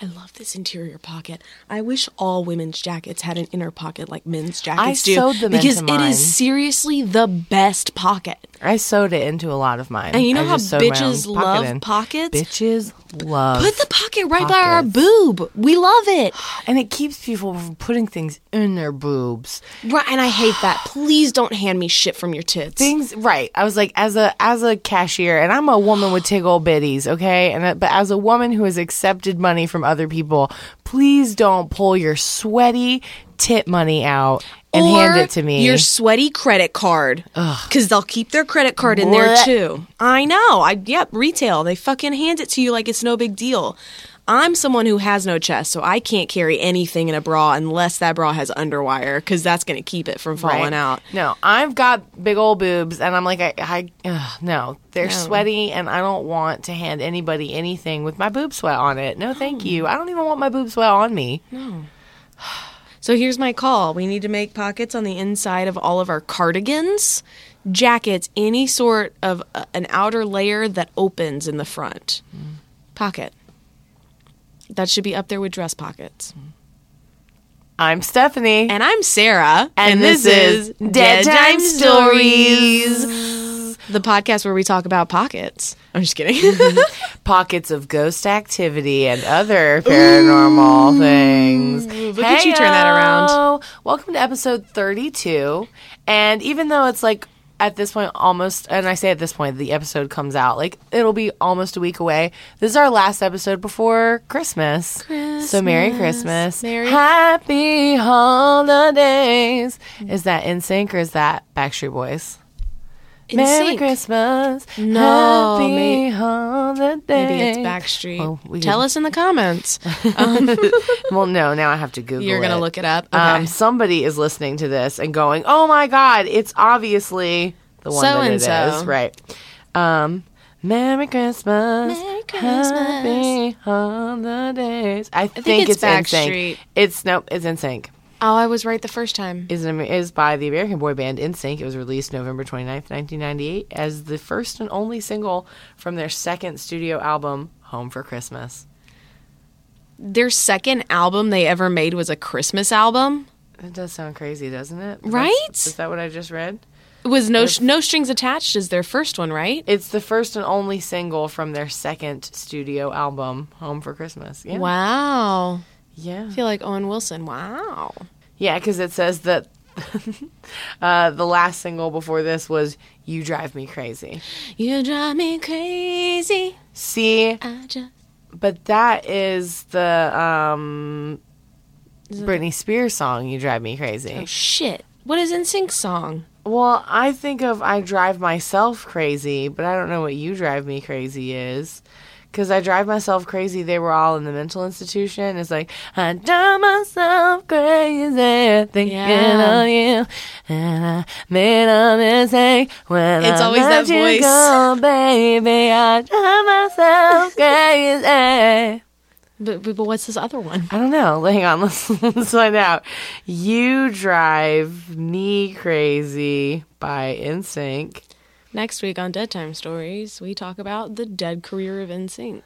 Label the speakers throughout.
Speaker 1: a scary girl.
Speaker 2: I love this interior pocket. I wish all women's jackets had an inner pocket like men's jackets do.
Speaker 3: sewed them
Speaker 2: because
Speaker 3: into
Speaker 2: it
Speaker 3: mine.
Speaker 2: is seriously the best pocket.
Speaker 3: I sewed it into a lot of mine.
Speaker 2: And you know
Speaker 3: I
Speaker 2: how
Speaker 3: just sewed my own
Speaker 2: bitches
Speaker 3: pocket
Speaker 2: love
Speaker 3: in.
Speaker 2: pockets?
Speaker 3: Bitches love.
Speaker 2: Put the pocket right by our
Speaker 3: pockets.
Speaker 2: boob. We love it.
Speaker 3: and it keeps people from putting things in their boobs.
Speaker 2: Right, and I hate that. Please don't hand me shit from your tits.
Speaker 3: Things right. I was like, as a as a cashier, and I'm a woman with tiggle bitties, okay. And uh, but as a woman who has accepted money from other people, please don't pull your sweaty tip money out and hand it to me.
Speaker 2: Your sweaty credit card. Because they'll keep their credit card in there too. I know. I Yep, retail. They fucking hand it to you like it's no big deal. I'm someone who has no chest, so I can't carry anything in a bra unless that bra has underwire, because that's going to keep it from falling
Speaker 3: Right.
Speaker 2: out.
Speaker 3: No, I've got big old boobs, and I'm like, I, I ugh, no, they're sweaty, and I don't want to hand anybody anything with my boob sweat on it. No, thank you. I don't even want my boob sweat on me. No.
Speaker 2: So here's my call. We need to make pockets on the inside of all of our cardigans, jackets, any sort of uh, an outer layer that opens in the front. Pocket. That should be up there with dress pockets.
Speaker 3: I'm Stephanie,
Speaker 2: And I'm Sarah.
Speaker 3: And this is Dead Time Stories.
Speaker 2: The podcast where we talk about pockets. I'm just kidding.
Speaker 3: pockets of ghost activity and other paranormal things.
Speaker 2: look at you turn that around.
Speaker 3: Welcome to episode 32. And even though it's like at this point almost and I say at this point the episode comes out like it'll be almost a week away. This is our last episode before Christmas. So Merry Christmas.
Speaker 2: Merry-
Speaker 3: Happy holidays. Is that NSYNC or is that Backstreet Boys? Merry
Speaker 2: NSYNC.
Speaker 3: Christmas.
Speaker 2: No,
Speaker 3: Happy
Speaker 2: may-
Speaker 3: holidays.
Speaker 2: Maybe it's Backstreet.
Speaker 3: Well, we
Speaker 2: Tell us in the comments.
Speaker 3: Well, no, now I have to Google
Speaker 2: You're going to
Speaker 3: it.
Speaker 2: look it up. Okay.
Speaker 3: Um, somebody is listening to this and going, "Oh my god, it's obviously the one that it is." Right. Um, Merry Christmas.
Speaker 2: Merry Christmas.
Speaker 3: Happy holidays. I,
Speaker 2: it's
Speaker 3: think, it's, NSYNC.
Speaker 2: Backstreet.
Speaker 3: It's nope, it's NSYNC.
Speaker 2: Oh, I was right the first time.
Speaker 3: Is an, is by the American boy band NSYNC. It was released November 29th, 1998 as the first and only single from their second studio album Home for Christmas.
Speaker 2: Their second album they ever made was a Christmas album.
Speaker 3: It does sound crazy, doesn't it? That's-
Speaker 2: Right?
Speaker 3: Is that what I just read?
Speaker 2: It was no no strings attached is their first one, right?
Speaker 3: It's the first and only single from their second studio album, Home for Christmas. Yeah.
Speaker 2: Wow.
Speaker 3: Yeah.
Speaker 2: I feel like Owen Wilson. Wow.
Speaker 3: Yeah, because it says that uh, the last single before this was You Drive Me Crazy.
Speaker 2: You drive me crazy.
Speaker 3: See,
Speaker 2: I just
Speaker 3: but that is the um, Britney Spears song, You Drive Me Crazy.
Speaker 2: Oh shit. What is NSYNC song?
Speaker 3: Well, I think of I Drive Myself Crazy, but I don't know what You Drive Me Crazy is. Because I Drive Myself Crazy, they were all in the mental institution. It's like, I drive myself crazy thinking
Speaker 2: Yeah.
Speaker 3: of you. And I made a mistake when
Speaker 2: It's
Speaker 3: I
Speaker 2: always
Speaker 3: let
Speaker 2: that
Speaker 3: you
Speaker 2: voice.
Speaker 3: Go, baby, I drive myself crazy.
Speaker 2: But, but, but what's this other one?
Speaker 3: I don't know. Hang on, let's, let's find out. You Drive Me Crazy by NSYNC.
Speaker 2: Next week on Dead Time Stories, we talk about the dead career of NSYNC.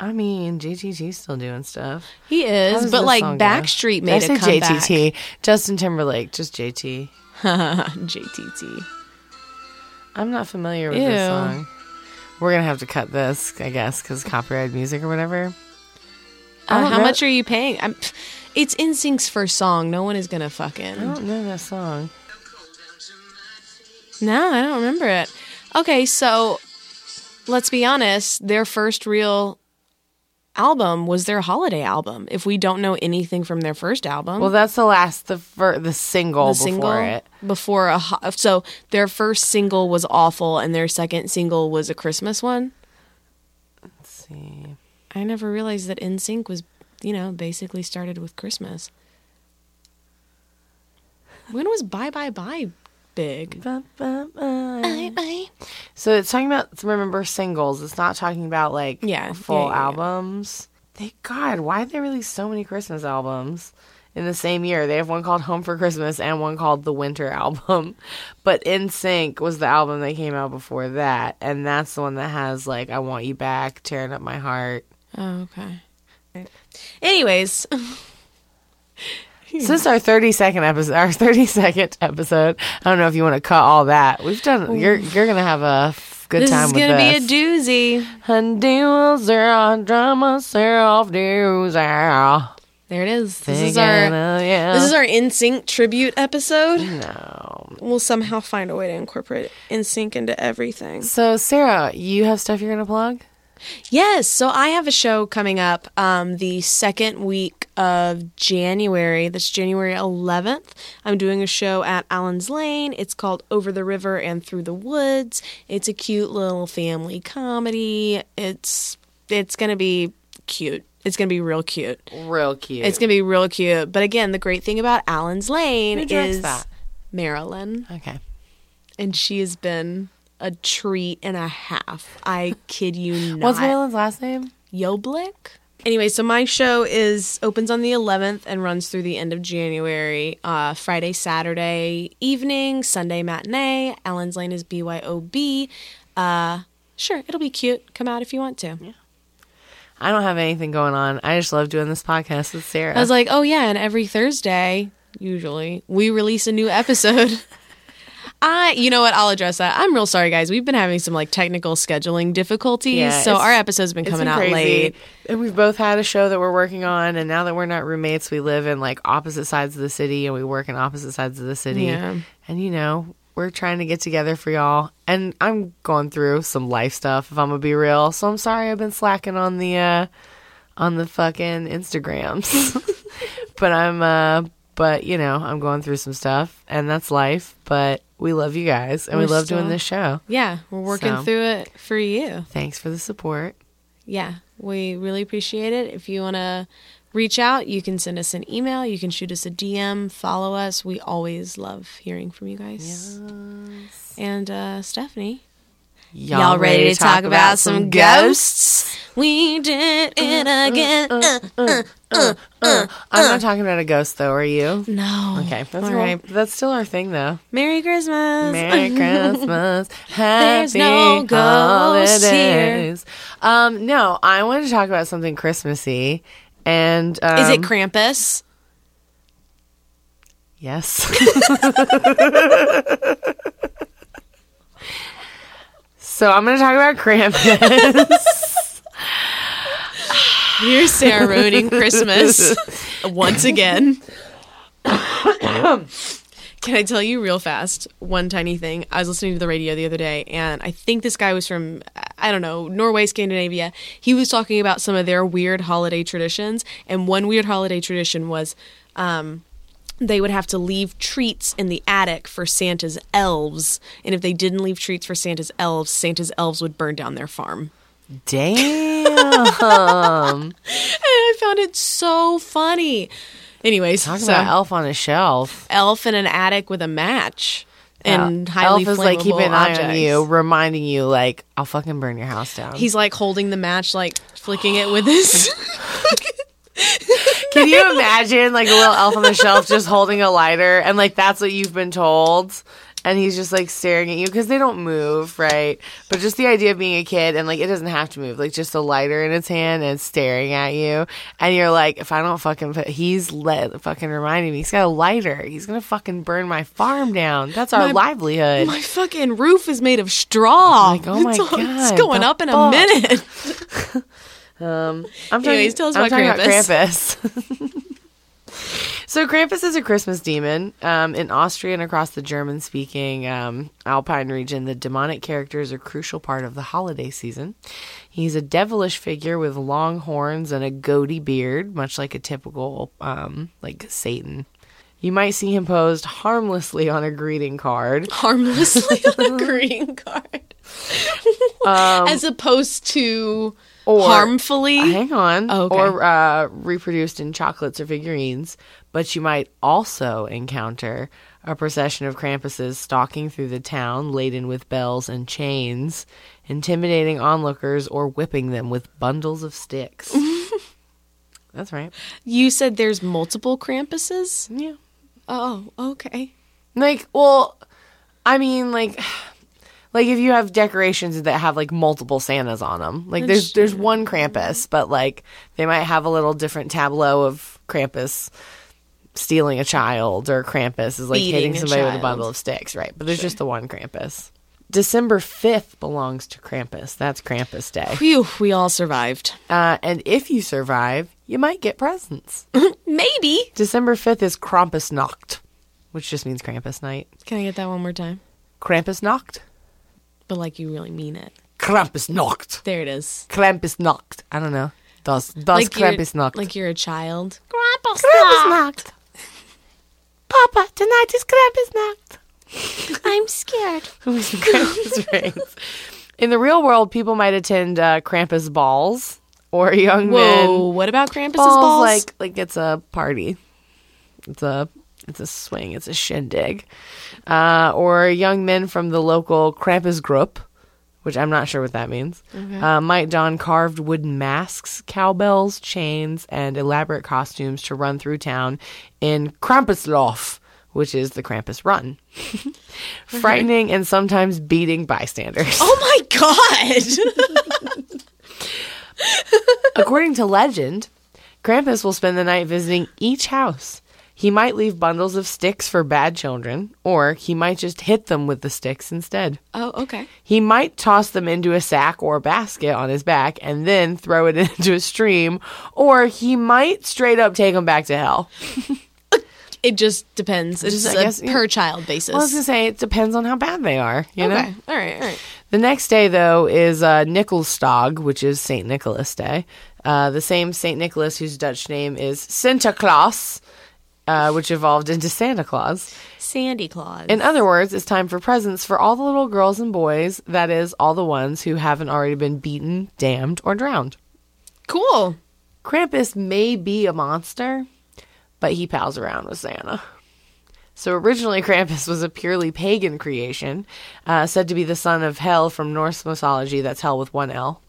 Speaker 3: I mean, JTT's still doing stuff.
Speaker 2: He is, but like
Speaker 3: go?
Speaker 2: Backstreet
Speaker 3: Did
Speaker 2: made
Speaker 3: I say
Speaker 2: a comeback.
Speaker 3: JTT. Justin Timberlake, just JT.
Speaker 2: JTT.
Speaker 3: I'm not familiar with
Speaker 2: Ew.
Speaker 3: this song. We're gonna have to cut this, I guess, because copyright music or whatever.
Speaker 2: Uh, how
Speaker 3: know-
Speaker 2: much are you paying? I'm, it's NSYNC's first song. No one is gonna fucking.
Speaker 3: I don't know that song.
Speaker 2: No, I don't remember it. Okay, so let's be honest. Their first real album was their holiday album. If we don't know anything from their first album,
Speaker 3: Well, that's the last, the fir- the single
Speaker 2: the
Speaker 3: before
Speaker 2: single
Speaker 3: it.
Speaker 2: before a ho- so their first single was awful, and their second single was a Christmas one.
Speaker 3: Let's see.
Speaker 2: I never realized that NSYNC was, you know, basically started with Christmas. When was Bye Bye Bye big?
Speaker 3: Ba, ba, ba.
Speaker 2: Bye bye.
Speaker 3: So it's talking about remember singles. It's not talking about like
Speaker 2: Yeah,
Speaker 3: full
Speaker 2: yeah, yeah, yeah.
Speaker 3: albums. They God, why did they release so many Christmas albums in the same year? They have one called Home for Christmas and one called The Winter Album. But In Sync was the album that came out before that, and that's the one that has like I Want You Back, Tearing Up My Heart.
Speaker 2: Oh, okay. Anyways,
Speaker 3: Since our thirty second episode, our thirty second episode, I don't know if you want to cut all that. We've done. You're you're gonna have a good time.
Speaker 2: this
Speaker 3: time
Speaker 2: is gonna
Speaker 3: this.
Speaker 2: be a doozy.
Speaker 3: And do zero drama self do zero.
Speaker 2: There it is. This is our
Speaker 3: yeah.
Speaker 2: this is our NSYNC tribute episode.
Speaker 3: no.
Speaker 2: We'll somehow find a way to incorporate NSYNC into everything.
Speaker 3: So Sarah, you have stuff you're gonna plug?
Speaker 2: Yes, so I have a show coming up um, the second week of January. That's January 11th. I'm doing a show at Allen's Lane. It's called Over the River and Through the Woods. It's a cute little family comedy. It's it's gonna be cute. It's gonna be real cute.
Speaker 3: Real cute.
Speaker 2: It's gonna be real cute. But again, the great thing about Allen's Lane is
Speaker 3: that?
Speaker 2: Marilyn,
Speaker 3: okay.
Speaker 2: and she has been a treat and a half. I kid you not.
Speaker 3: What's Marilyn's last name?
Speaker 2: Yoblick. Anyway, so my show is opens on the 11th and runs through the end of January. Uh, Friday, Saturday evening, Sunday matinee. Allen's Lane is BYOB. Uh, sure, it'll be cute. Come out if you want to. Yeah.
Speaker 3: I don't have anything going on. I just love doing this podcast with Sarah.
Speaker 2: I was like, oh yeah, and every Thursday, usually, we release a new episode. I, you know what? I'll address that. I'm real sorry, guys. We've been having some like technical scheduling difficulties,
Speaker 3: Yeah,
Speaker 2: so our episode's been coming
Speaker 3: been
Speaker 2: out late.
Speaker 3: And we've both had a show that we're working on, and now that we're not roommates, we live in like opposite sides of the city, and we work in opposite sides of the city.
Speaker 2: Yeah.
Speaker 3: And you know, we're trying to get together for y'all. And I'm going through some life stuff, if I'm gonna be real. So I'm sorry I've been slacking on the uh on the fucking Instagrams. but I'm uh but you know, I'm going through some stuff and that's life. But we love you guys and we
Speaker 2: We're
Speaker 3: love doing this show.
Speaker 2: Yeah, we're working
Speaker 3: So.
Speaker 2: through it for you.
Speaker 3: Thanks for the support.
Speaker 2: yeah, we really appreciate it. If you want to reach out, you can send us an email, you can shoot us a DM, follow us. We always love hearing from you guys. Yes. And uh, Stephanie,
Speaker 3: Y'all,
Speaker 2: ready to talk about some ghosts? We did it again. Uh,
Speaker 3: I'm not uh. talking about a ghost though, are you?
Speaker 2: no.
Speaker 3: Okay, that's
Speaker 2: All right.
Speaker 3: That's still our thing though.
Speaker 2: Merry Christmas.
Speaker 3: Merry Christmas, happy
Speaker 2: There's no ghosts here.
Speaker 3: Um, no, I wanted to talk about something Christmassy, and um,
Speaker 2: Is it um, Krampus?
Speaker 3: Yes. so I'm going to talk about Krampus.
Speaker 2: Here's Sarah ruining Christmas once again. Can I tell you real fast one tiny thing? I was listening to the radio the other day, and I think this guy was from, I don't know, Norway, Scandinavia. He was talking about some of their weird holiday traditions, and one weird holiday tradition was um, they would have to leave treats in the attic for Santa's elves, and if they didn't leave treats for Santa's elves, Santa's elves would burn down their farm.
Speaker 3: Damn.
Speaker 2: And I found it so funny. Anyways,
Speaker 3: Talk
Speaker 2: so
Speaker 3: about Elf on a Shelf.
Speaker 2: elf in an attic with a match and
Speaker 3: Yeah.
Speaker 2: highly
Speaker 3: Elf is like keeping an eye on you, reminding you, like, I'll fucking burn your house down.
Speaker 2: He's like holding the match, like flicking it with his.
Speaker 3: Can you imagine like a little elf on the shelf just holding a lighter and like that's what you've been told? And he's just like staring at you because they don't move, right? But just the idea of being a kid and like it doesn't have to move, like just a lighter in its hand and staring at you. And you're like, if I don't fucking put, he's let fucking reminding me, he's got a lighter. He's gonna fucking burn my farm down. That's our
Speaker 2: My-
Speaker 3: livelihood.
Speaker 2: My fucking roof is made of straw.
Speaker 3: Like, oh my
Speaker 2: it's, all- it's going up in a minute.
Speaker 3: Um, I'm talking,
Speaker 2: Anyways, tell us
Speaker 3: I'm
Speaker 2: about
Speaker 3: talking Krampus. so Krampus is a Christmas demon. Um, in Austria and across the German-speaking um, Alpine region, the demonic character is a crucial part of the holiday season. He's a devilish figure with long horns and a goatee beard, much like a typical, um, like Satan. You might see him posed harmlessly on a greeting card.
Speaker 2: Harmlessly on a greeting card, as opposed to
Speaker 3: Um, or-
Speaker 2: harmfully.
Speaker 3: Hang on.
Speaker 2: Oh, okay.
Speaker 3: Or uh, reproduced in chocolates or figurines. But you might also encounter a procession of Krampuses stalking through the town, laden with bells and chains, intimidating onlookers or whipping them with bundles of sticks. That's right.
Speaker 2: you said there's multiple Krampuses.
Speaker 3: Yeah.
Speaker 2: Oh, okay.
Speaker 3: Like, well, I mean, like, Like if you have decorations that have like multiple Santas on them, like there's there's one Krampus, but like they might have a little different tableau of Krampus stealing a child or Krampus is like
Speaker 2: Beating
Speaker 3: hitting
Speaker 2: a
Speaker 3: somebody with a bundle of sticks, right? But there's just the one Krampus. December 5th belongs to Krampus. That's Krampus Day.
Speaker 2: Phew, we all survived.
Speaker 3: Uh, and if you survive, you might get presents.
Speaker 2: Maybe.
Speaker 3: December 5th is Krampusnacht, which just means Krampus night.
Speaker 2: Can I get that one more time?
Speaker 3: Krampusnacht?
Speaker 2: But like you really mean it.
Speaker 3: Krampusnacht.
Speaker 2: There it is.
Speaker 3: Krampusnacht. I don't know. Das, das
Speaker 2: like you're-
Speaker 3: Krampusnacht.
Speaker 2: Like you're a child.
Speaker 3: Krampusnacht. Papa, tonight is Krampusnacht.
Speaker 2: I'm scared.
Speaker 3: Who's Krampus rings. In the real world, people might attend uh, Krampus balls or young
Speaker 2: Whoa,
Speaker 3: men
Speaker 2: what about Krampus's
Speaker 3: balls,
Speaker 2: balls?
Speaker 3: like like it's a party. It's a it's a swing. It's a shindig. Uh, or young men from the local Krampus group, which I'm not sure what that means, uh, might don carved wooden masks, cowbells, chains, and elaborate costumes to run through town in Krampuslauf, which is the Krampus run, frightening and sometimes beating bystanders.
Speaker 2: oh my god.
Speaker 3: According to legend, Krampus will spend the night visiting each house. He might leave bundles of sticks for bad children, or he might just hit them with the sticks instead.
Speaker 2: oh, okay.
Speaker 3: He might toss them into a sack or basket on his back and then throw it into a stream, or he might straight up take them back to hell.
Speaker 2: It just depends. It's
Speaker 3: Just, I
Speaker 2: a
Speaker 3: guess, yeah.
Speaker 2: per child basis.
Speaker 3: Well, I was gonna say it depends on how bad they are. You know.
Speaker 2: okay. All right. All right.
Speaker 3: The next day, though, is uh, Nicolstag, which is St. Nicholas Day. Uh, the same St. Nicholas whose Dutch name is Sinterklaas, uh, which evolved into Santa Claus.
Speaker 2: Sandy Claus.
Speaker 3: In other words, it's time for presents for all the little girls and boys, that is, all the ones who haven't already been beaten, damned, or drowned.
Speaker 2: cool.
Speaker 3: Krampus may be a monster, but he pals around with Santa. So originally, Krampus was a purely pagan creation, uh, said to be the son of Hel from Norse mythology. That's Hell with one L.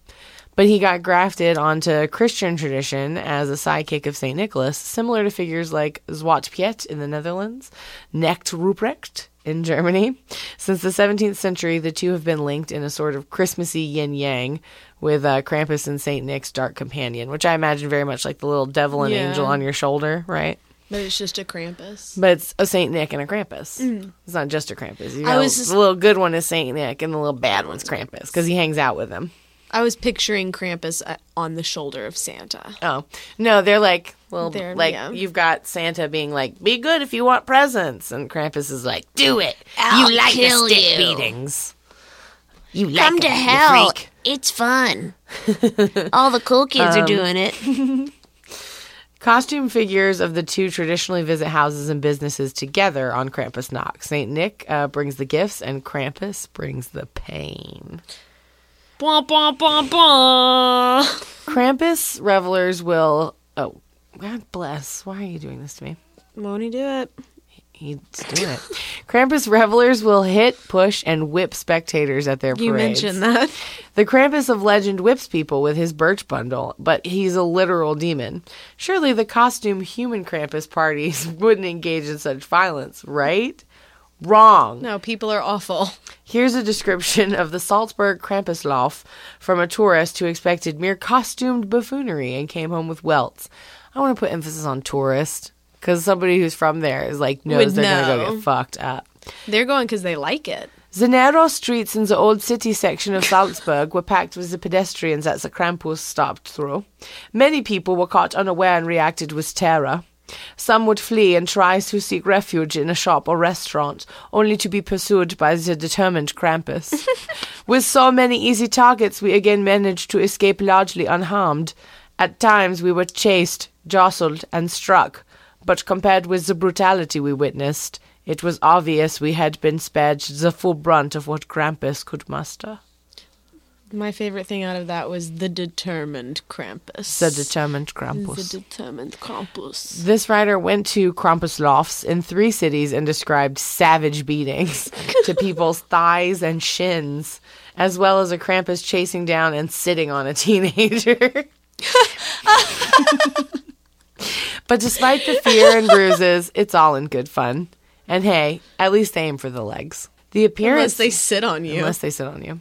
Speaker 3: But he got grafted onto Christian tradition as a sidekick of St. Nicholas, similar to figures like Zwart Piet in the Netherlands, Knecht Ruprecht in Germany. Since the 17th century, the two have been linked in a sort of Christmassy yin yang with uh, Krampus and St. Nick's dark companion, which I imagine very much like the little devil and
Speaker 2: Yeah.
Speaker 3: angel on your shoulder, right?
Speaker 2: But it's just a Krampus.
Speaker 3: But it's a Saint Nick and a Krampus. It's not just a Krampus. You
Speaker 2: Mm. I
Speaker 3: know,
Speaker 2: was just-
Speaker 3: the little good one is Saint Nick, and the little bad one's Krampus because he hangs out with him.
Speaker 2: I was picturing Krampus uh, on the shoulder of Santa.
Speaker 3: Oh no, they're like well,
Speaker 2: They're-
Speaker 3: like
Speaker 2: yeah.
Speaker 3: you've got Santa being like, "Be good if you want presents," and Krampus is like, "Do it.
Speaker 1: I'll
Speaker 3: you like the stick
Speaker 1: you.
Speaker 3: beatings. You like
Speaker 1: Come to
Speaker 3: 'em, you
Speaker 1: hell.
Speaker 3: freak."
Speaker 1: It's fun. All the cool kids
Speaker 3: Um,
Speaker 1: are doing it.
Speaker 3: Costume figures of the two traditionally visit houses and businesses together on Krampus Knock. Saint Nick uh, brings the gifts, and Krampus brings the pain.
Speaker 2: Blah, blah, blah, blah.
Speaker 3: Krampus revelers will. Oh, God bless. Why are you doing this to me?
Speaker 2: Won't he do it?
Speaker 3: He's doing it. Krampus revelers will hit, push, and whip spectators at their parades.
Speaker 2: You mentioned that.
Speaker 3: The Krampus of legend whips people with his birch bundle, but he's a literal demon. Surely the costume human Krampus parties wouldn't engage in such violence, right? Wrong.
Speaker 2: No, people are awful.
Speaker 3: Here's a description of the Salzburg Krampuslauf from a tourist who expected mere costumed buffoonery and came home with welts. I want to put emphasis on tourist because somebody who's from there is like knows
Speaker 2: Would
Speaker 3: they're gonna go get fucked up.
Speaker 2: They're going because they like it.
Speaker 3: The narrow streets in the old city section of Salzburg were packed with the pedestrians that the Krampus stopped through. Many people were caught unaware and reacted with terror. Some would flee and try to seek refuge in a shop or restaurant, only to be pursued by the determined Krampus. with so many easy targets, we again managed to escape largely unharmed. At times, we were chased, jostled, and struck, but compared with the brutality we witnessed, it was obvious we had been spared the full brunt of what Krampus could muster.
Speaker 2: My favorite thing out of that was the determined Krampus.
Speaker 3: The determined Krampus.
Speaker 2: The determined Krampus.
Speaker 3: This writer went to Krampus lofts in three cities and described savage beatings to people's thighs and shins, as well as a Krampus chasing down and sitting on a teenager. but despite the fear and bruises, it's all in good fun. And hey, at least aim for the legs. The appearance
Speaker 2: Unless they sit on you.
Speaker 3: unless they sit on you.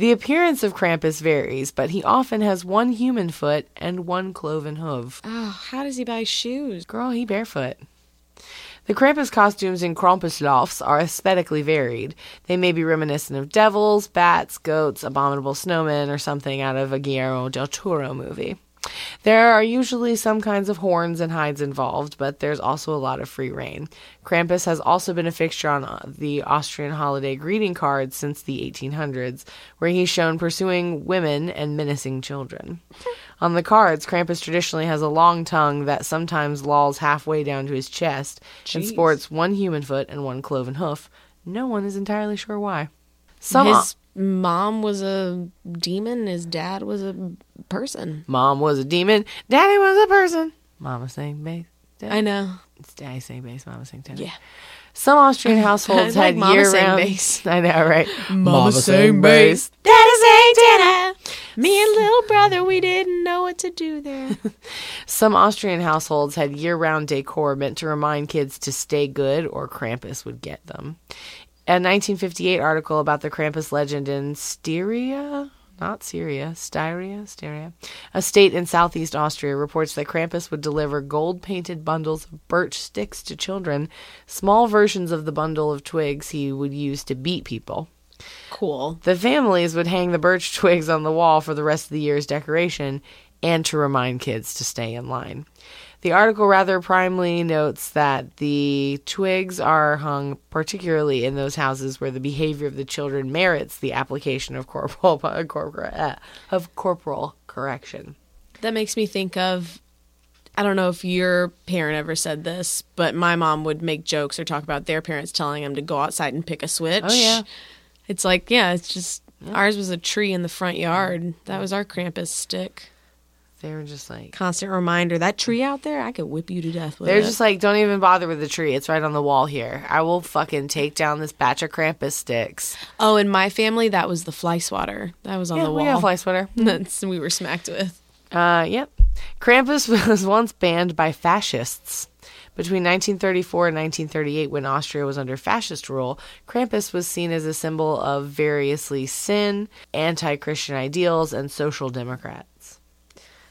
Speaker 3: The appearance of Krampus varies, but he often has one human foot and one cloven hoof.
Speaker 2: oh, how does he buy shoes?
Speaker 3: Girl, he barefoot. The Krampus costumes in Krampuslofts are aesthetically varied. They may be reminiscent of devils, bats, goats, abominable snowmen, or something out of a Guillermo del Toro movie. There are usually some kinds of horns and hides involved, but there's also a lot of free reign. Krampus has also been a fixture on uh, the Austrian holiday greeting cards since the 1800s, where he's shown pursuing women and menacing children. On the cards, Krampus traditionally has a long tongue that sometimes lolls halfway down to his chest and sports one human foot and one cloven hoof. No one is entirely sure why. Some
Speaker 2: his mom was a demon. His dad was a person.
Speaker 3: mom was a demon, daddy was a person. Mama sang bass. Daddy.
Speaker 2: I know.
Speaker 3: It's daddy sang bass, mama sang tenor.
Speaker 2: Yeah.
Speaker 3: Some Austrian households
Speaker 2: I
Speaker 3: had
Speaker 2: like Mama
Speaker 3: year
Speaker 2: sang
Speaker 3: round.
Speaker 2: bass.
Speaker 3: I know, right?
Speaker 2: Mama sang bass.
Speaker 3: Daddy sang tenor.
Speaker 2: Me and little brother, we didn't know what to do there.
Speaker 3: Some Austrian households had year round decor meant to remind kids to stay good or Krampus would get them. A 1958 article about the Krampus legend in Styria, not Syria, Styria, Styria, a state in southeast Austria, reports that Krampus would deliver gold painted bundles of birch sticks to children, small versions of the bundle of twigs he would use to beat people.
Speaker 2: cool.
Speaker 3: The families would hang the birch twigs on the wall for the rest of the year's decoration and to remind kids to stay in line. The article rather primely notes that the twigs are hung particularly in those houses where the behavior of the children merits the application of corporal uh, of corporal correction.
Speaker 2: That makes me think of I don't know if your parent ever said this, but my mom would make jokes or talk about their parents telling them to go outside and pick a switch.
Speaker 3: Oh, yeah.
Speaker 2: It's like, yeah, it's just ours was a tree in the front yard. That was our Krampus stick.
Speaker 3: They were just like
Speaker 2: Constant reminder that tree out there, I could whip you to death with it.
Speaker 3: they're
Speaker 2: it.
Speaker 3: just like don't even bother with the tree. It's right on the wall here. I will fucking take down this batch of Krampus sticks.
Speaker 2: oh, in my family, that was the fly swatter. That was on
Speaker 3: yeah,
Speaker 2: the wall.
Speaker 3: a fly sweater.
Speaker 2: That's we were smacked with.
Speaker 3: Uh, yep. Krampus was once banned by fascists. Between 1934 and 1938, when Austria was under fascist rule, Krampus was seen as a symbol of variously sin, anti Christian ideals, and social democrats.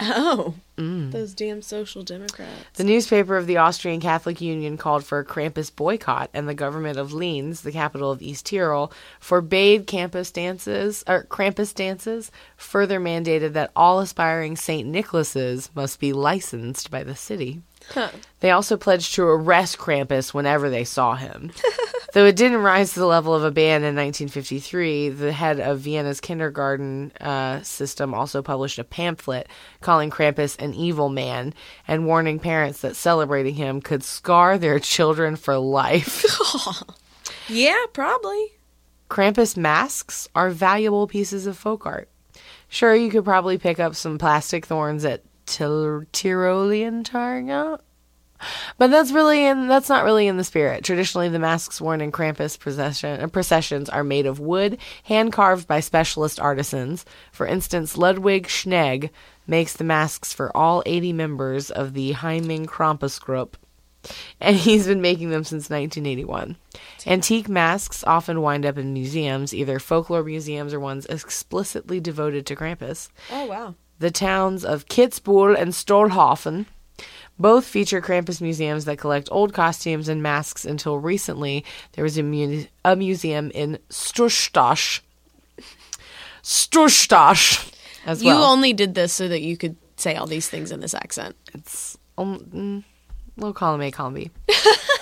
Speaker 2: Oh, mm. those damn social democrats.
Speaker 3: The newspaper of the Austrian Catholic Union called for a Krampus boycott, and the government of Lienz, the capital of East Tyrol, forbade campus dances or Krampus dances. Further mandated that all aspiring Saint Nicholases must be licensed by the city.
Speaker 2: Huh.
Speaker 3: They also pledged to arrest Krampus whenever they saw him. Though it didn't rise to the level of a ban in 1953, the head of Vienna's kindergarten uh, system also published a pamphlet calling Krampus an evil man and warning parents that celebrating him could scar their children for life.
Speaker 2: Yeah, probably.
Speaker 3: Krampus masks are valuable pieces of folk art. Sure, you could probably pick up some plastic thorns at Til- Tyrolean Target, but that's really in that's not really in the spirit. Traditionally, the masks worn in Krampus procession, uh, processions are made of wood, hand carved by specialist artisans. For instance, Ludwig Schnegg makes the masks for all 80 members of the Heiming Krampusgruppe and he's been making them since 1981. Antique masks often wind up in museums, either folklore museums or ones explicitly devoted to Krampus.
Speaker 2: Oh wow.
Speaker 3: The towns of Kitzbühel and Stolhofen both feature Krampus museums that collect old costumes and masks until recently there was a, mu- a museum in Sturstasch. Sturstasch as
Speaker 2: You
Speaker 3: well.
Speaker 2: only did this so that you could say all these things in this accent.
Speaker 3: It's um, mm, little column A, column B.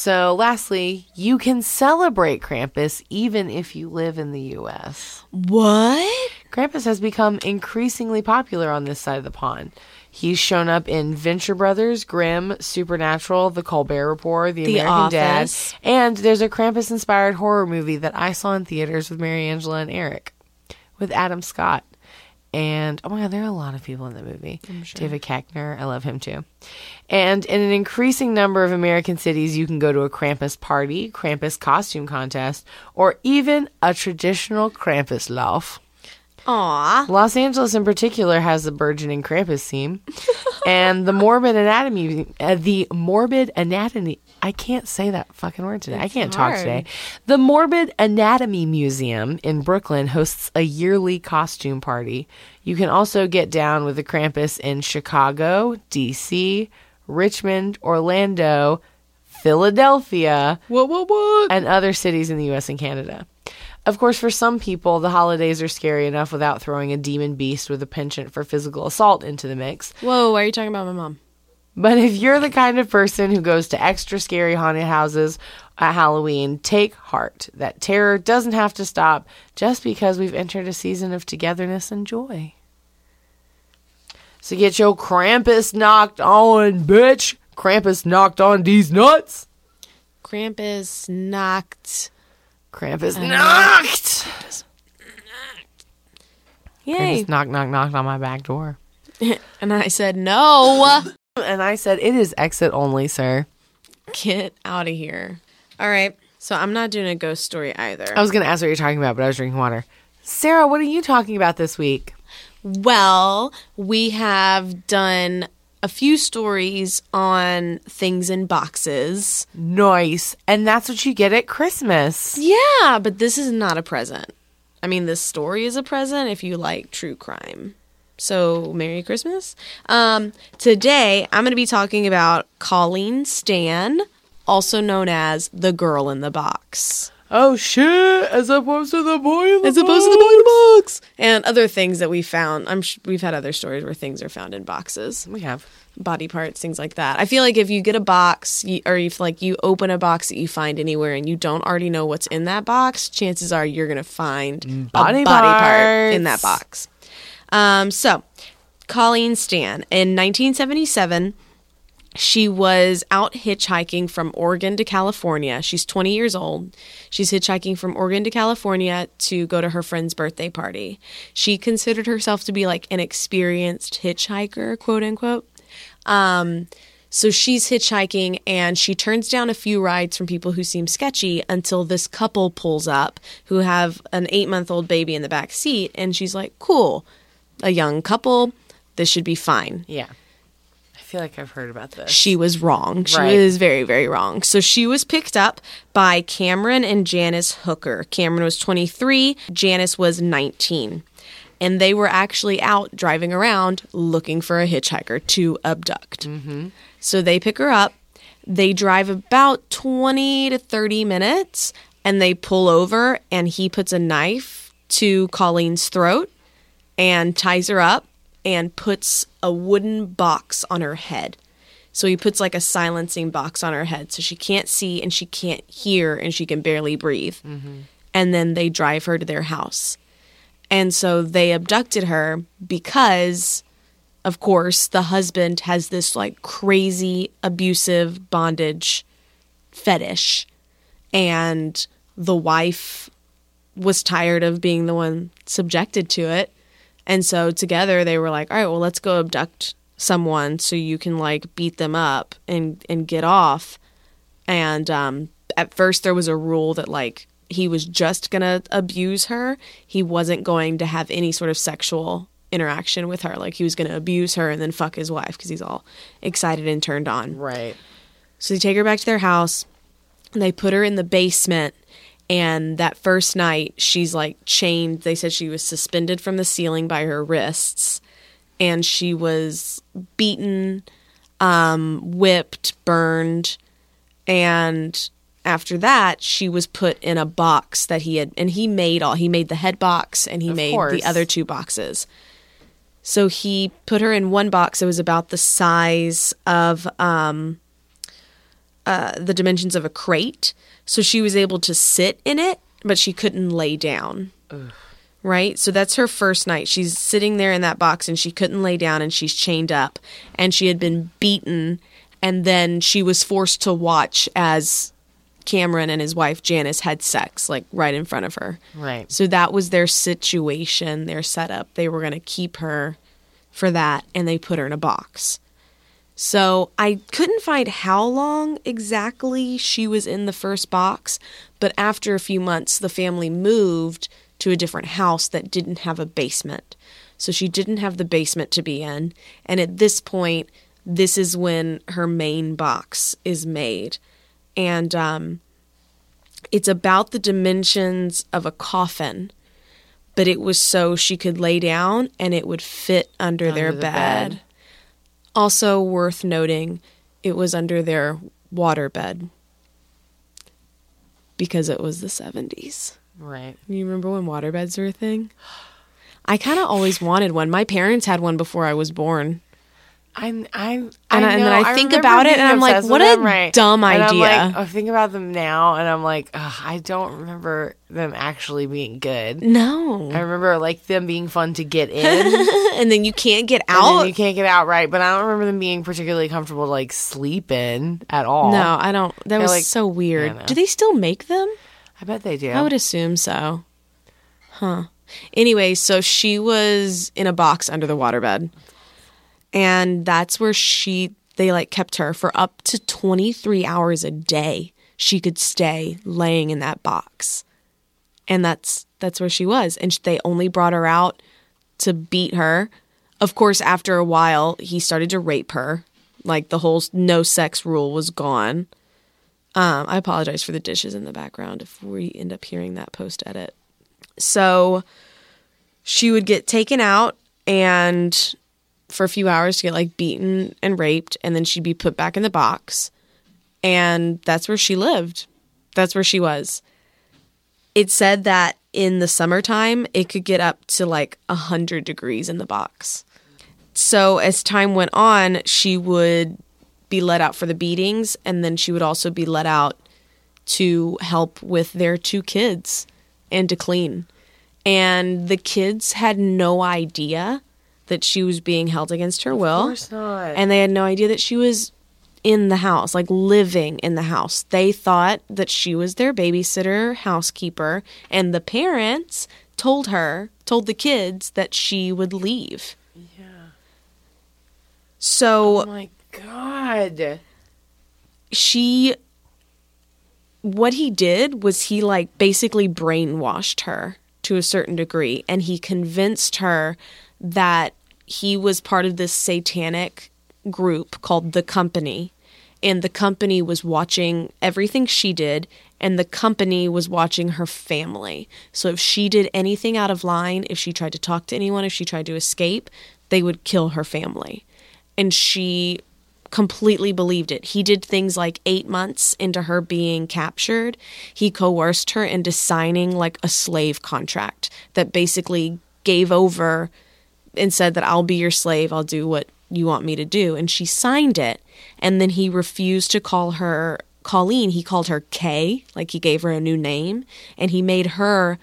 Speaker 3: so, lastly, you can celebrate Krampus even if you live in the U.S.
Speaker 2: What?
Speaker 3: Krampus has become increasingly popular on this side of the pond. He's shown up in Venture Brothers, Grimm, Supernatural, The Colbert Report, The,
Speaker 2: The
Speaker 3: American Dad, and there's a Krampus inspired horror movie that I saw in theaters with Mary Angela and Eric with Adam Scott. And oh my god, there are a lot of people in the movie. David Koechner, I love him too. And in an increasing number of American cities, you can go to a Krampus party, Krampus costume contest, or even a traditional Krampus lauf.
Speaker 2: Aw.
Speaker 3: Los Angeles, in particular, has the burgeoning Krampus theme, and the morbid anatomy, uh, the morbid anatomy. I can't say that fucking word today. I can't talk today. The Morbid Anatomy Museum in Brooklyn hosts a yearly costume party. You can also get down with the Krampus in Chicago, D.C., Richmond, Orlando, Philadelphia,
Speaker 2: What, what, what?
Speaker 3: and other cities in the US and Canada. Of course, for some people, the holidays are scary enough without throwing a demon beast with a penchant for physical assault into the mix.
Speaker 2: Whoa, why are you talking about my mom?
Speaker 3: But if you're the kind of person who goes to extra scary haunted houses at Halloween, take heart. That terror doesn't have to stop just because we've entered a season of togetherness and joy. So get your Krampus knocked on, bitch. Krampus knocked on these nuts.
Speaker 2: Krampus knocked.
Speaker 3: Krampus knocked.
Speaker 2: Yay.
Speaker 3: Krampus knock, knock, knocked on my back door.
Speaker 2: And I said, no.
Speaker 3: And I said, it is exit only, sir.
Speaker 2: Get out of here. All right. So I'm not doing a ghost story either.
Speaker 3: I was going to ask what you're talking about, but I was drinking water. Sarah, what are you talking about this week?
Speaker 2: Well, we have done a few stories on things in boxes.
Speaker 3: Nice. And that's what you get at Christmas.
Speaker 2: Yeah, but this is not a present. I mean, this story is a present if you like true crime. So, Merry Christmas. Um, today, I'm going to be talking about Colleen Stan, also known as the girl in the box.
Speaker 3: Oh, shit. As opposed to the boy in the
Speaker 2: As opposed to the boy in the box. And other things that we found. I'm sh- we've had other stories where things are found in boxes.
Speaker 3: We have.
Speaker 2: body parts, things like that. I feel like if you get a box, you, or if like you open a box that you find anywhere and you don't already know what's in that box, chances are you're gonna find
Speaker 3: Body
Speaker 2: a body part in that box. Um, so, Colleen Stan in 1977. She was out hitchhiking from Oregon to California. She's 20 years old. She's hitchhiking from Oregon to California to go to her friend's birthday party. She considered herself to be like an experienced hitchhiker, quote unquote. Um, so she's hitchhiking and she turns down a few rides from people who seem sketchy until this couple pulls up who have an eight month old baby in the back seat. And she's like, cool, a young couple. This should be fine.
Speaker 3: Yeah. Feel like I've heard about this.
Speaker 2: She was wrong. She
Speaker 3: Right.
Speaker 2: was very, very wrong. So she was picked up by Cameron and Janice Hooker. Cameron was 23, Janice was 19. And they were actually out driving around looking for a hitchhiker to abduct. Mm-hmm. So they pick her up. They drive about 20 to 30 minutes and they pull over, and he puts a knife to Colleen's throat and ties her up and puts a wooden box on her head. So he puts like a silencing box on her head so she can't see and she can't hear and she can barely breathe. Mm-hmm. And then they drive her to their house. And so they abducted her because, of course, the husband has this like crazy abusive bondage fetish. And the wife was tired of being the one subjected to it. And so together they were like, all right, well, let's go abduct someone so you can like beat them up and, and get off. And um, at first there was a rule that like he was just going to abuse her. He wasn't going to have any sort of sexual interaction with her. Like he was going to abuse her and then fuck his wife because he's all excited and turned on.
Speaker 3: right.
Speaker 2: So they take her back to their house and they put her in the basement. And that first night, she's like chained. They said she was suspended from the ceiling by her wrists. And she was beaten, um, whipped, burned. And after that, she was put in a box that he had, and he made all, he made the head box and he
Speaker 3: Of
Speaker 2: made
Speaker 3: course.
Speaker 2: the other two boxes. So he put her in one box that was about the size of, um, uh, the dimensions of a crate. So she was able to sit in it, but she couldn't lay down. Right? So that's her first night. She's sitting there in that box and she couldn't lay down and she's chained up and she had been beaten. And then she was forced to watch as Cameron and his wife Janice had sex, like right in front of her.
Speaker 3: Right.
Speaker 2: So that was their situation, their setup. They were going to keep her for that and they put her in a box. So I couldn't find how long exactly she was in the first box, but after a few months, the family moved to a different house that didn't have a basement. So she didn't have the basement to be in. And at this point, this is when her main box is made. And um, it's about the dimensions of a coffin, but it was so she could lay down and it would fit under, their
Speaker 3: the
Speaker 2: bed.
Speaker 3: bed.
Speaker 2: Also worth noting, it was under their water bed because it was the 70s.
Speaker 3: Right.
Speaker 2: You remember when water beds were a thing? I kind of always wanted one. My parents had one before I was born.
Speaker 3: I'm, I'm,
Speaker 2: And I- and then
Speaker 3: know,
Speaker 2: I think about it and I'm like, what a
Speaker 3: right.
Speaker 2: dumb
Speaker 3: And I'm
Speaker 2: idea.
Speaker 3: like, I think about them now, and I'm like, I don't remember them actually being good.
Speaker 2: No.
Speaker 3: I remember like them being fun to get in,
Speaker 2: and then you can't get
Speaker 3: and
Speaker 2: out.
Speaker 3: then you can't get out right. But I don't remember them being particularly comfortable to like sleep in at all.
Speaker 2: no, I don't. That was
Speaker 3: like-
Speaker 2: so weird. Do they still make them?
Speaker 3: I bet they do.
Speaker 2: I would assume so. Huh. Anyway, so she was in a box under the waterbed. And that's where she they like kept her for up to 23 hours a day. She could stay laying in that box. And that's that's where she was and they only brought her out to beat her. Of course, after a while, he started to rape her. Like the whole no sex rule was gone. Um, I apologize for the dishes in the background if we end up hearing that post edit. So she would get taken out and for a few hours to get like beaten and raped, and then she'd be put back in the box. And that's where she lived. That's where she was. It said that in the summertime, it could get up to like 100 degrees in the box. So as time went on, she would be let out for the beatings, and then she would also be let out to help with their two kids and to clean. And the kids had no idea that she was being held against her will.
Speaker 3: Of course not.
Speaker 2: And they had no idea that she was in the house, like living in the house. They thought that she was their babysitter, housekeeper, and the parents told her, told the kids that she would leave.
Speaker 3: yeah.
Speaker 2: So
Speaker 3: Oh my god.
Speaker 2: she what he did was he like basically brainwashed her to a certain degree and he convinced her that he was part of this satanic group called the company. And the company was watching everything she did and the company was watching her family. So if she did anything out of line if she tried to talk to anyone if she tried to escape they would kill her family. And she completely believed it. He did things like eight months into her being captured, he coerced her into signing like a slave contract that basically gave over and said that I'll be your slave, I'll do what you want me to do. And she signed it. And then he refused to call her Colleen. He called her Kay, like he gave her a new name. And he made her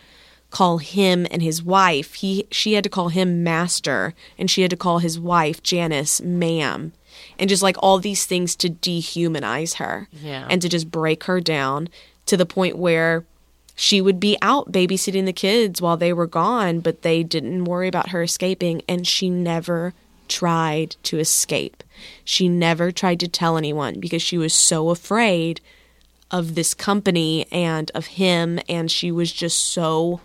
Speaker 2: call him and his wife. He she had to call him master and she had to call his wife Janice ma'am. And just like all these things to dehumanize her
Speaker 3: Yeah.
Speaker 2: and to just break her down to the point where she would be out babysitting the kids while they were gone, but they didn't worry about her escaping and she never tried to escape. She never tried to tell anyone because she was so afraid of this company and of him and she was just so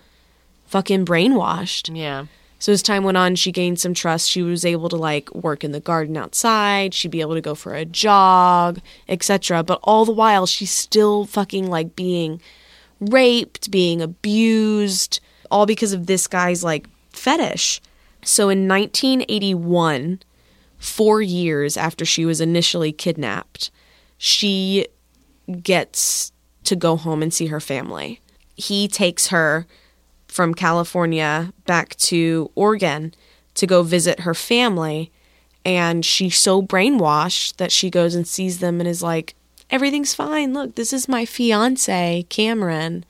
Speaker 2: fucking brainwashed.
Speaker 3: Yeah.
Speaker 2: So as time went on, she gained some trust. She was able to like work in the garden outside. She'd be able to go for a jog, etc. But all the while, she's still fucking like being raped, being abused, all because of this guy's like fetish. So in 1981, four years after she was initially kidnapped, she gets to go home and see her family. He takes her from California back to Oregon to go visit her family. And she's so brainwashed that she goes and sees them and is like, everything's fine. Look, this is my fiance, Cameron.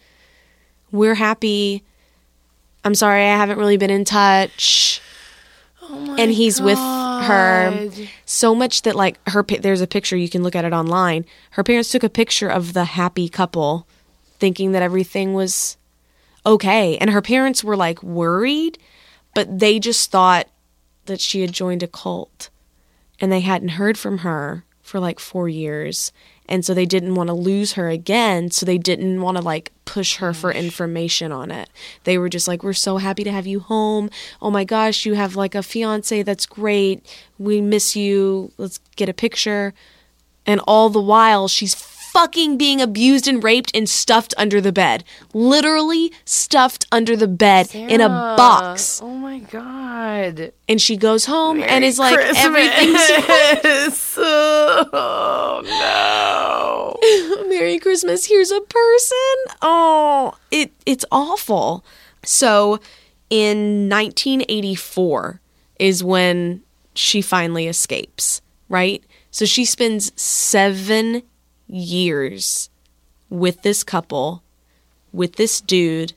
Speaker 2: We're happy. I'm sorry, I haven't really been in touch. Oh and he's with her so much that like her there's a picture you can look at it online. Her parents took a picture of the happy couple thinking that everything was okay. And her parents were like worried, but they just thought that she had joined a cult and they hadn't heard from her for like four years. And so they didn't want to lose her again. So they didn't want to like push her for information on it. They were just like, We're so happy to have you home. Oh my gosh, you have like a fiance. That's great. We miss you. Let's get a picture. And all the while, she's fucking being abused and raped and stuffed under the bed. Literally stuffed under the bed in a box.
Speaker 3: Oh my god.
Speaker 2: And she goes home and is like,
Speaker 3: Christmas.
Speaker 2: everything's
Speaker 3: oh no.
Speaker 2: Merry Christmas. Here's a person. Oh, it it's awful. So, in 1984 is when she finally escapes, right? So she spends 7 years with this couple, with this dude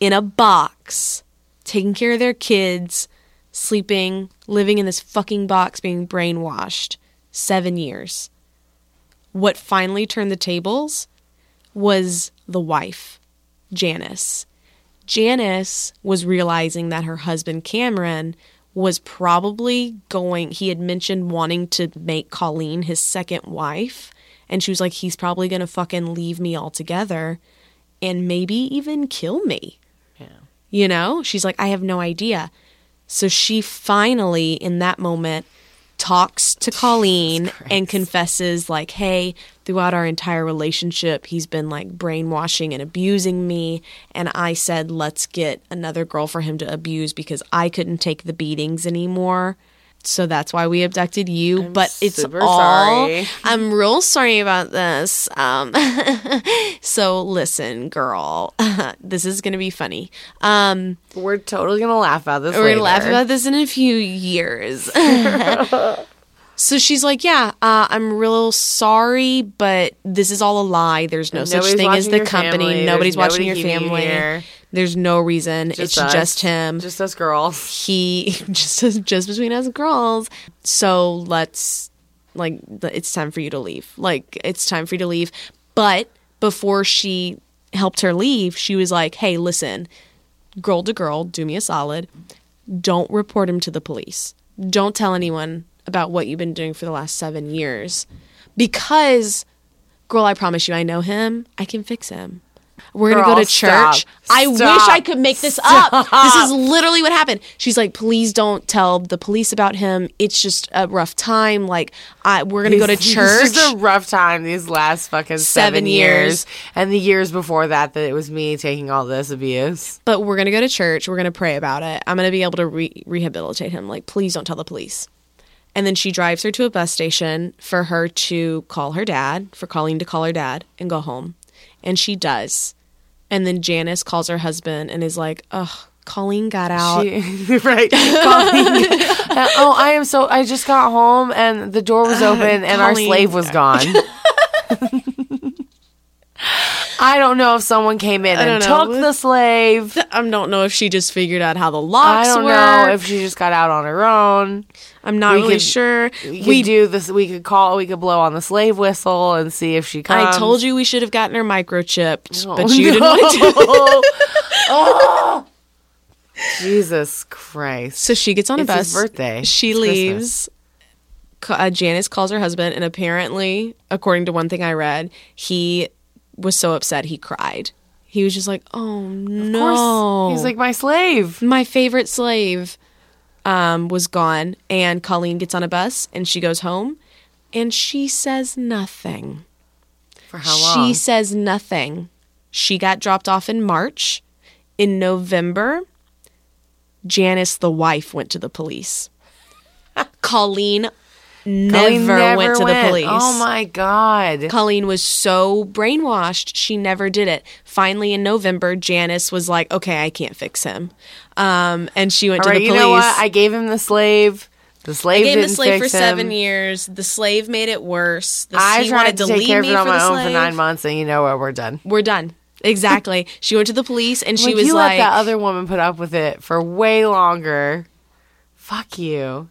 Speaker 2: in a box, taking care of their kids, sleeping, living in this fucking box being brainwashed. 7 years what finally turned the tables was the wife, Janice. Janice was realizing that her husband, Cameron, was probably going, he had mentioned wanting to make Colleen his second wife. And she was like, he's probably going to fucking leave me altogether and maybe even kill me.
Speaker 3: Yeah.
Speaker 2: You know? She's like, I have no idea. So she finally, in that moment, talks to Colleen and confesses, like, hey, throughout our entire relationship, he's been like brainwashing and abusing me. And I said, let's get another girl for him to abuse because I couldn't take the beatings anymore. So that's why we abducted you. but it's all.
Speaker 3: sorry.
Speaker 2: I'm real sorry about this. Um, so listen, girl, this is gonna be funny. Um,
Speaker 3: We're totally gonna laugh about this.
Speaker 2: we're gonna laugh about this in a few years. so she's like, "Yeah, uh, I'm real sorry, but this is all a lie. There's no such thing as the company.
Speaker 3: family.
Speaker 2: Nobody's
Speaker 3: There's
Speaker 2: watching
Speaker 3: nobody
Speaker 2: your family.
Speaker 3: here.
Speaker 2: There's no reason. it's
Speaker 3: us.
Speaker 2: just him.
Speaker 3: Just us girls.
Speaker 2: he just just between us girls. So let's like it's time for you to leave. Like it's time for you to leave. But before she helped her leave, she was like, "Hey, listen, girl to girl, do me a solid. Don't report him to the police. Don't tell anyone about what you've been doing for the last 7 years because girl, I promise you I know him. I can fix him." We're gonna go to church.
Speaker 3: stop.
Speaker 2: I wish I could make this up. This is literally what happened. She's like, please don't tell the police about him. It's just a rough time. Like, I we're gonna go to church.
Speaker 3: It's just a rough time these last fucking seven,
Speaker 2: Seven
Speaker 3: years.
Speaker 2: years.
Speaker 3: and the years before that that it was me taking all this abuse.
Speaker 2: but we're gonna go to church. We're gonna pray about it. I'm gonna be able to re- rehabilitate him. Like, please don't tell the police. And then she drives her to a bus station for her to call her dad, for Colleen to call her dad and go home. And she does. And then Janice calls her husband and is like, ugh, Colleen got out.
Speaker 3: She, right? Colleen- oh, I am so. I just got home and the door was open and our slave was gone. I don't know if someone came in and
Speaker 2: know.
Speaker 3: took the slave.
Speaker 2: I don't know if she just figured out how the locks
Speaker 3: I don't
Speaker 2: work.
Speaker 3: know if she just got out on her own.
Speaker 2: I'm not
Speaker 3: we
Speaker 2: really
Speaker 3: could-
Speaker 2: sure.
Speaker 3: We
Speaker 2: We
Speaker 3: could do this. We could call. We could blow on the slave whistle and see if she comes.
Speaker 2: I told you we should have gotten her microchipped,
Speaker 3: Oh,
Speaker 2: but you didn't want to.
Speaker 3: Oh. Jesus Christ!
Speaker 2: So she gets on a bus.
Speaker 3: his birthday.
Speaker 2: She
Speaker 3: It's
Speaker 2: leaves. Uh, Janice calls her husband, and apparently, according to one thing I read, he was so upset he cried. He was just like, "Oh no!"
Speaker 3: he's like my slave.
Speaker 2: my favorite slave um, was gone, and Colleen gets on a bus and she goes home, and she says nothing.
Speaker 3: For how long?
Speaker 2: She says nothing. She got dropped off in March. In November, Janice, the wife, went to the police. Colleen never,
Speaker 3: Colleen
Speaker 2: went to the police.
Speaker 3: Oh my god!
Speaker 2: Colleen was so brainwashed, she never did it. Finally, in November, Janice was like, "Okay, I can't fix him," um, and she went
Speaker 3: All
Speaker 2: to
Speaker 3: right,
Speaker 2: the
Speaker 3: you
Speaker 2: police.
Speaker 3: know what? I gave him the slave. The slave
Speaker 2: I gave
Speaker 3: didn't
Speaker 2: the slave for seven
Speaker 3: him.
Speaker 2: years. The slave made it worse. The,
Speaker 3: I
Speaker 2: he
Speaker 3: tried
Speaker 2: wanted
Speaker 3: to
Speaker 2: to
Speaker 3: take
Speaker 2: leave
Speaker 3: care of
Speaker 2: me
Speaker 3: it on
Speaker 2: for
Speaker 3: my
Speaker 2: the
Speaker 3: own for nine months, and you know what? We're done.
Speaker 2: We're done. Exactly. she went to the police and she
Speaker 3: like,
Speaker 2: was
Speaker 3: you
Speaker 2: like,
Speaker 3: let that other woman put up with it for way longer. Fuck you.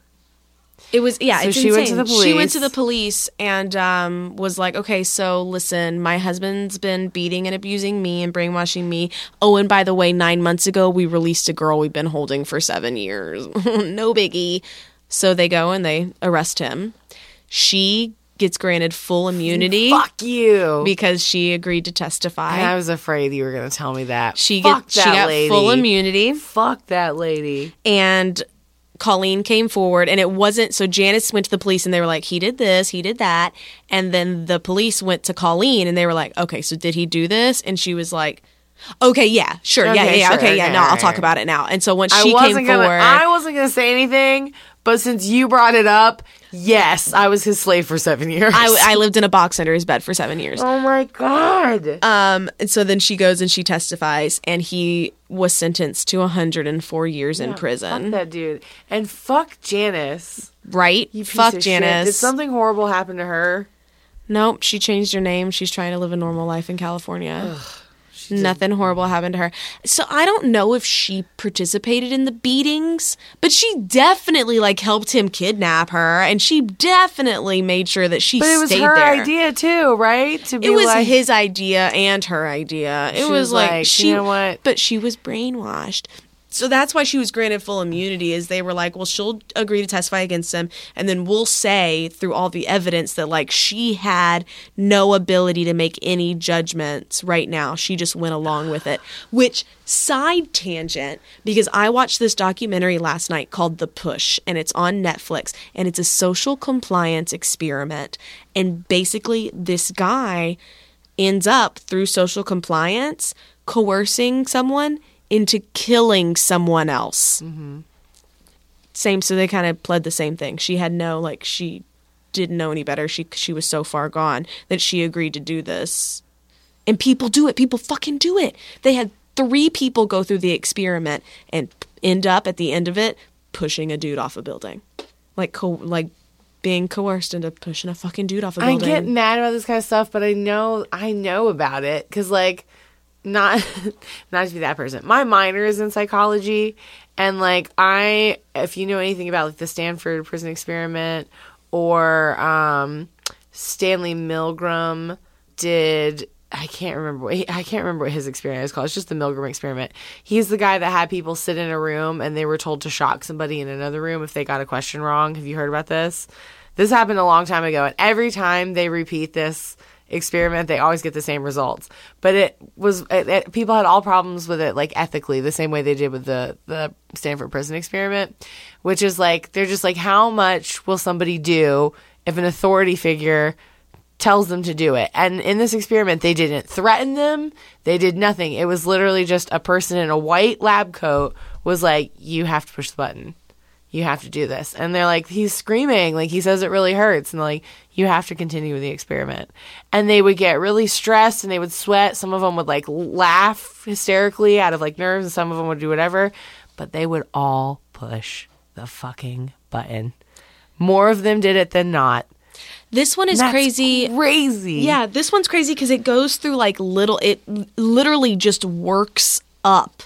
Speaker 2: It was yeah.
Speaker 3: So she went to
Speaker 2: insane.
Speaker 3: the
Speaker 2: She went to
Speaker 3: police.
Speaker 2: the police and um, was like, "Okay, so listen, my husband's been beating and abusing me and brainwashing me. Oh, and by the way, nine months ago we released a girl we've been holding for seven years. no biggie." So they go and they arrest him. She gets granted full immunity
Speaker 3: Fuck you.
Speaker 2: because she agreed to testify.
Speaker 3: I was afraid you were going to tell me that.
Speaker 2: she
Speaker 3: Fuck
Speaker 2: she got
Speaker 3: lady.
Speaker 2: full immunity.
Speaker 3: Fuck that lady.
Speaker 2: and Colleen came forward and it wasn't so Janice went to the police and they were like he did this he did that and then the police went to Colleen and they were like okay so did he do this and she was like okay yeah sure yeah
Speaker 3: Okay,
Speaker 2: yeah,
Speaker 3: sure,
Speaker 2: okay yeah
Speaker 3: okay,
Speaker 2: no I'll talk about it now and so once she came
Speaker 3: gonna.
Speaker 2: forward
Speaker 3: I wasn't gonna say anything, but since you brought it up, yes, I was his slave for seven years.
Speaker 2: I, I lived in a box under his bed for seven years
Speaker 3: oh my god.
Speaker 2: um and so then she goes and she testifies and he was sentenced to 104 years in
Speaker 3: Fuck
Speaker 2: prison
Speaker 3: that dude, and fuck Janice.
Speaker 2: right
Speaker 3: You piece
Speaker 2: fuck
Speaker 3: of shit.
Speaker 2: Janice
Speaker 3: Did something horrible happen to her?
Speaker 2: Nope, she changed her name. She's trying to live a normal life in California. Nothing horrible happened to her. So I don't know if she participated in the beatings, but she definitely like helped him kidnap her, and she definitely made sure that she
Speaker 3: But it was her
Speaker 2: there.
Speaker 3: idea too, right? To be
Speaker 2: It was
Speaker 3: like,
Speaker 2: his idea and her idea. It
Speaker 3: She
Speaker 2: was,
Speaker 3: was
Speaker 2: like,
Speaker 3: like,
Speaker 2: she,
Speaker 3: "You know what?"
Speaker 2: But she was brainwashed. So that's why she was granted full immunity. Is they were like, well, she'll agree to testify against him, and then we'll say through all the evidence that like she had no ability to make any judgments right now. She just went along with it. Which side tangent because I watched this documentary last night called The Push, and it's on Netflix, and it's a social compliance experiment, and basically this guy ends up through social compliance coercing someone into killing someone else. Mm-hmm. Same, so they kind of pled the same thing. She had no like she didn't know any better. She she was so far gone that she agreed to do this. And people do it. People fucking do it. They had three people go through the experiment and end up at the end of it pushing a dude off a building, like co- like being coerced into pushing a fucking dude off a building.
Speaker 3: I get mad about this kind of stuff, but I know I know about it because like not not to be that person. My minor is in psychology, and like I, if you know anything about like the Stanford prison experiment or um, Stanley Milgram did. I can't remember. What, I can't remember what his experiment is called. It's just the Milgram experiment. He's the guy that had people sit in a room and they were told to shock somebody in another room if they got a question wrong. Have you heard about this? This happened a long time ago, and every time they repeat this experiment, they always get the same results. But it was it, it- people had all problems with it, like ethically, the same way they did with the the Stanford prison experiment, which is like they're just like, how much will somebody do if an authority figure tells them to do it. And in this experiment, they didn't threaten them. They did nothing. It was literally just a person in a white lab coat was like, "You have to push the button. You have to do this." And they're like, "He's screaming. Like he says it really hurts." And like, "You have to continue with the experiment." And they would get really stressed and they would sweat. Some of them would like laugh hysterically out of like nerves, and some of them would do whatever. But they would all push the fucking button. More of them did it than not.
Speaker 2: This one is
Speaker 3: That's
Speaker 2: crazy.
Speaker 3: Crazy.
Speaker 2: Yeah, this one's crazy because it goes through like little. It literally just works up.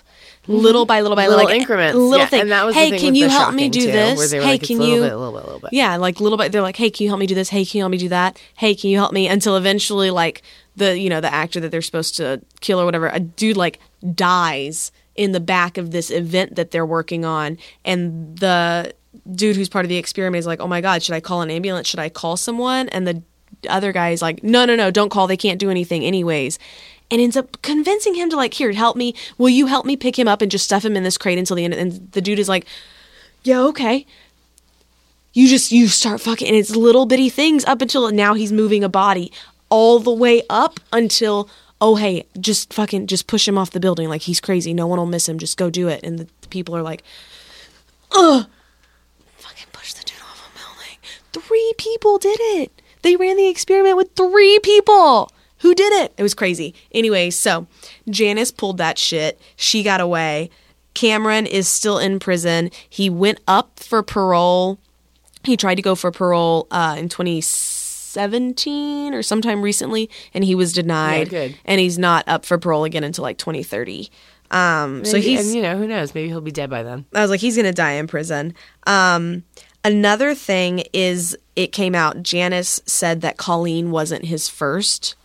Speaker 2: Little by little by
Speaker 3: little
Speaker 2: like,
Speaker 3: increments.
Speaker 2: Little
Speaker 3: yeah.
Speaker 2: thing.
Speaker 3: And that was
Speaker 2: hey,
Speaker 3: the thing
Speaker 2: can you help me do
Speaker 3: too,
Speaker 2: this?
Speaker 3: Where
Speaker 2: hey,
Speaker 3: like,
Speaker 2: can
Speaker 3: it's
Speaker 2: you?
Speaker 3: little bit, little bit, little bit.
Speaker 2: Yeah, like little bit. They're like, hey, can you help me do this? Hey, can you help me do that? Hey, can you help me? Until eventually, like the you know the actor that they're supposed to kill or whatever, a dude like dies in the back of this event that they're working on, and the dude who's part of the experiment is like, oh my god, should I call an ambulance? Should I call someone? And the other guy is like, no, no, no, don't call. They can't do anything anyways. And ends up convincing him to like, here, help me. Will you help me pick him up and just stuff him in this crate until the end? And the dude is like, yeah, okay. You just you start fucking, and it's little bitty things up until now he's moving a body all the way up until oh hey, just fucking just push him off the building like he's crazy. No one will miss him. Just go do it. And the, the people are like, ugh, fucking push the dude off a building. Three people did it. They ran the experiment with three people. Who did it? It was crazy. Anyway, so Janice pulled that shit. She got away. Cameron is still in prison. He went up for parole. He tried to go for parole uh, in 2017 or sometime recently, and he was denied.
Speaker 3: Yeah, good.
Speaker 2: And he's not up for parole again until like 2030. Um, so he's
Speaker 3: and you know who knows? Maybe he'll be dead by then.
Speaker 2: I was like, he's gonna die in prison. Um, another thing is, it came out. Janice said that Colleen wasn't his first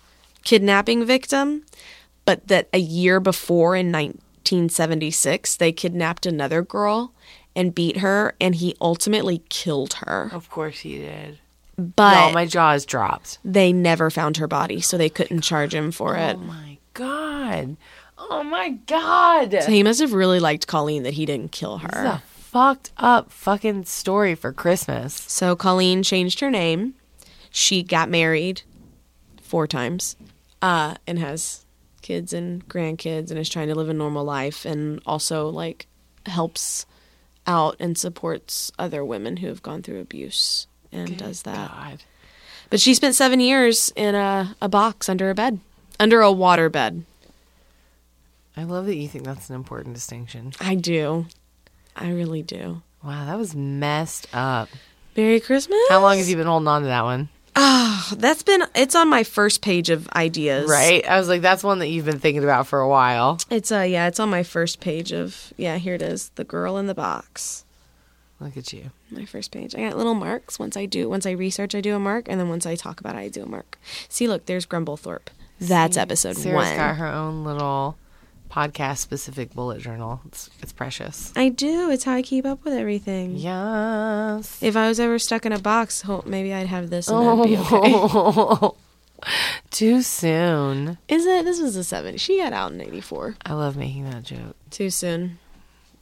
Speaker 2: kidnapping victim, but that a year before, in 1976, they kidnapped another girl and beat her, and he ultimately killed her.
Speaker 3: Of course he did.
Speaker 2: But
Speaker 3: Y'all, my jaws dropped.
Speaker 2: they never found her body, so they couldn't charge him for it.
Speaker 3: Oh my god. Oh my god.
Speaker 2: So he must have really liked Colleen that he didn't kill
Speaker 3: This is
Speaker 2: her.
Speaker 3: a fucked up fucking story for Christmas.
Speaker 2: So Colleen changed her name. She got married four times uh, and has kids and grandkids and is trying to live a normal life and also like helps out and supports other women who have gone through abuse and does that.
Speaker 3: God.
Speaker 2: But she spent seven years in a, a box under a bed, under a water bed.
Speaker 3: I love that you think that's an important distinction.
Speaker 2: I do. I really do.
Speaker 3: Wow, that was messed up.
Speaker 2: Merry Christmas.
Speaker 3: How long have you been holding on to that one?
Speaker 2: Oh, that's been, it's on my first page of ideas.
Speaker 3: Right? I was like, that's one that you've been thinking about for a while.
Speaker 2: It's uh yeah, it's on my first page of yeah, here it is. The girl in the box.
Speaker 3: Look at you.
Speaker 2: My first page. I got little marks. Once I do once I research I do a mark and then once I talk about it I do a mark. See look, there's Grumblethorpe. That's episode
Speaker 3: Sarah's
Speaker 2: one.
Speaker 3: got her own little podcast specific bullet journal. It's, it's precious.
Speaker 2: I do. It's how I keep up with everything.
Speaker 3: Yes.
Speaker 2: If I was ever stuck in a box, maybe I'd have this and that'd be okay.
Speaker 3: Oh, too soon.
Speaker 2: Is it? This was the 70s. She got out in 84.
Speaker 3: I love making that joke.
Speaker 2: Too soon.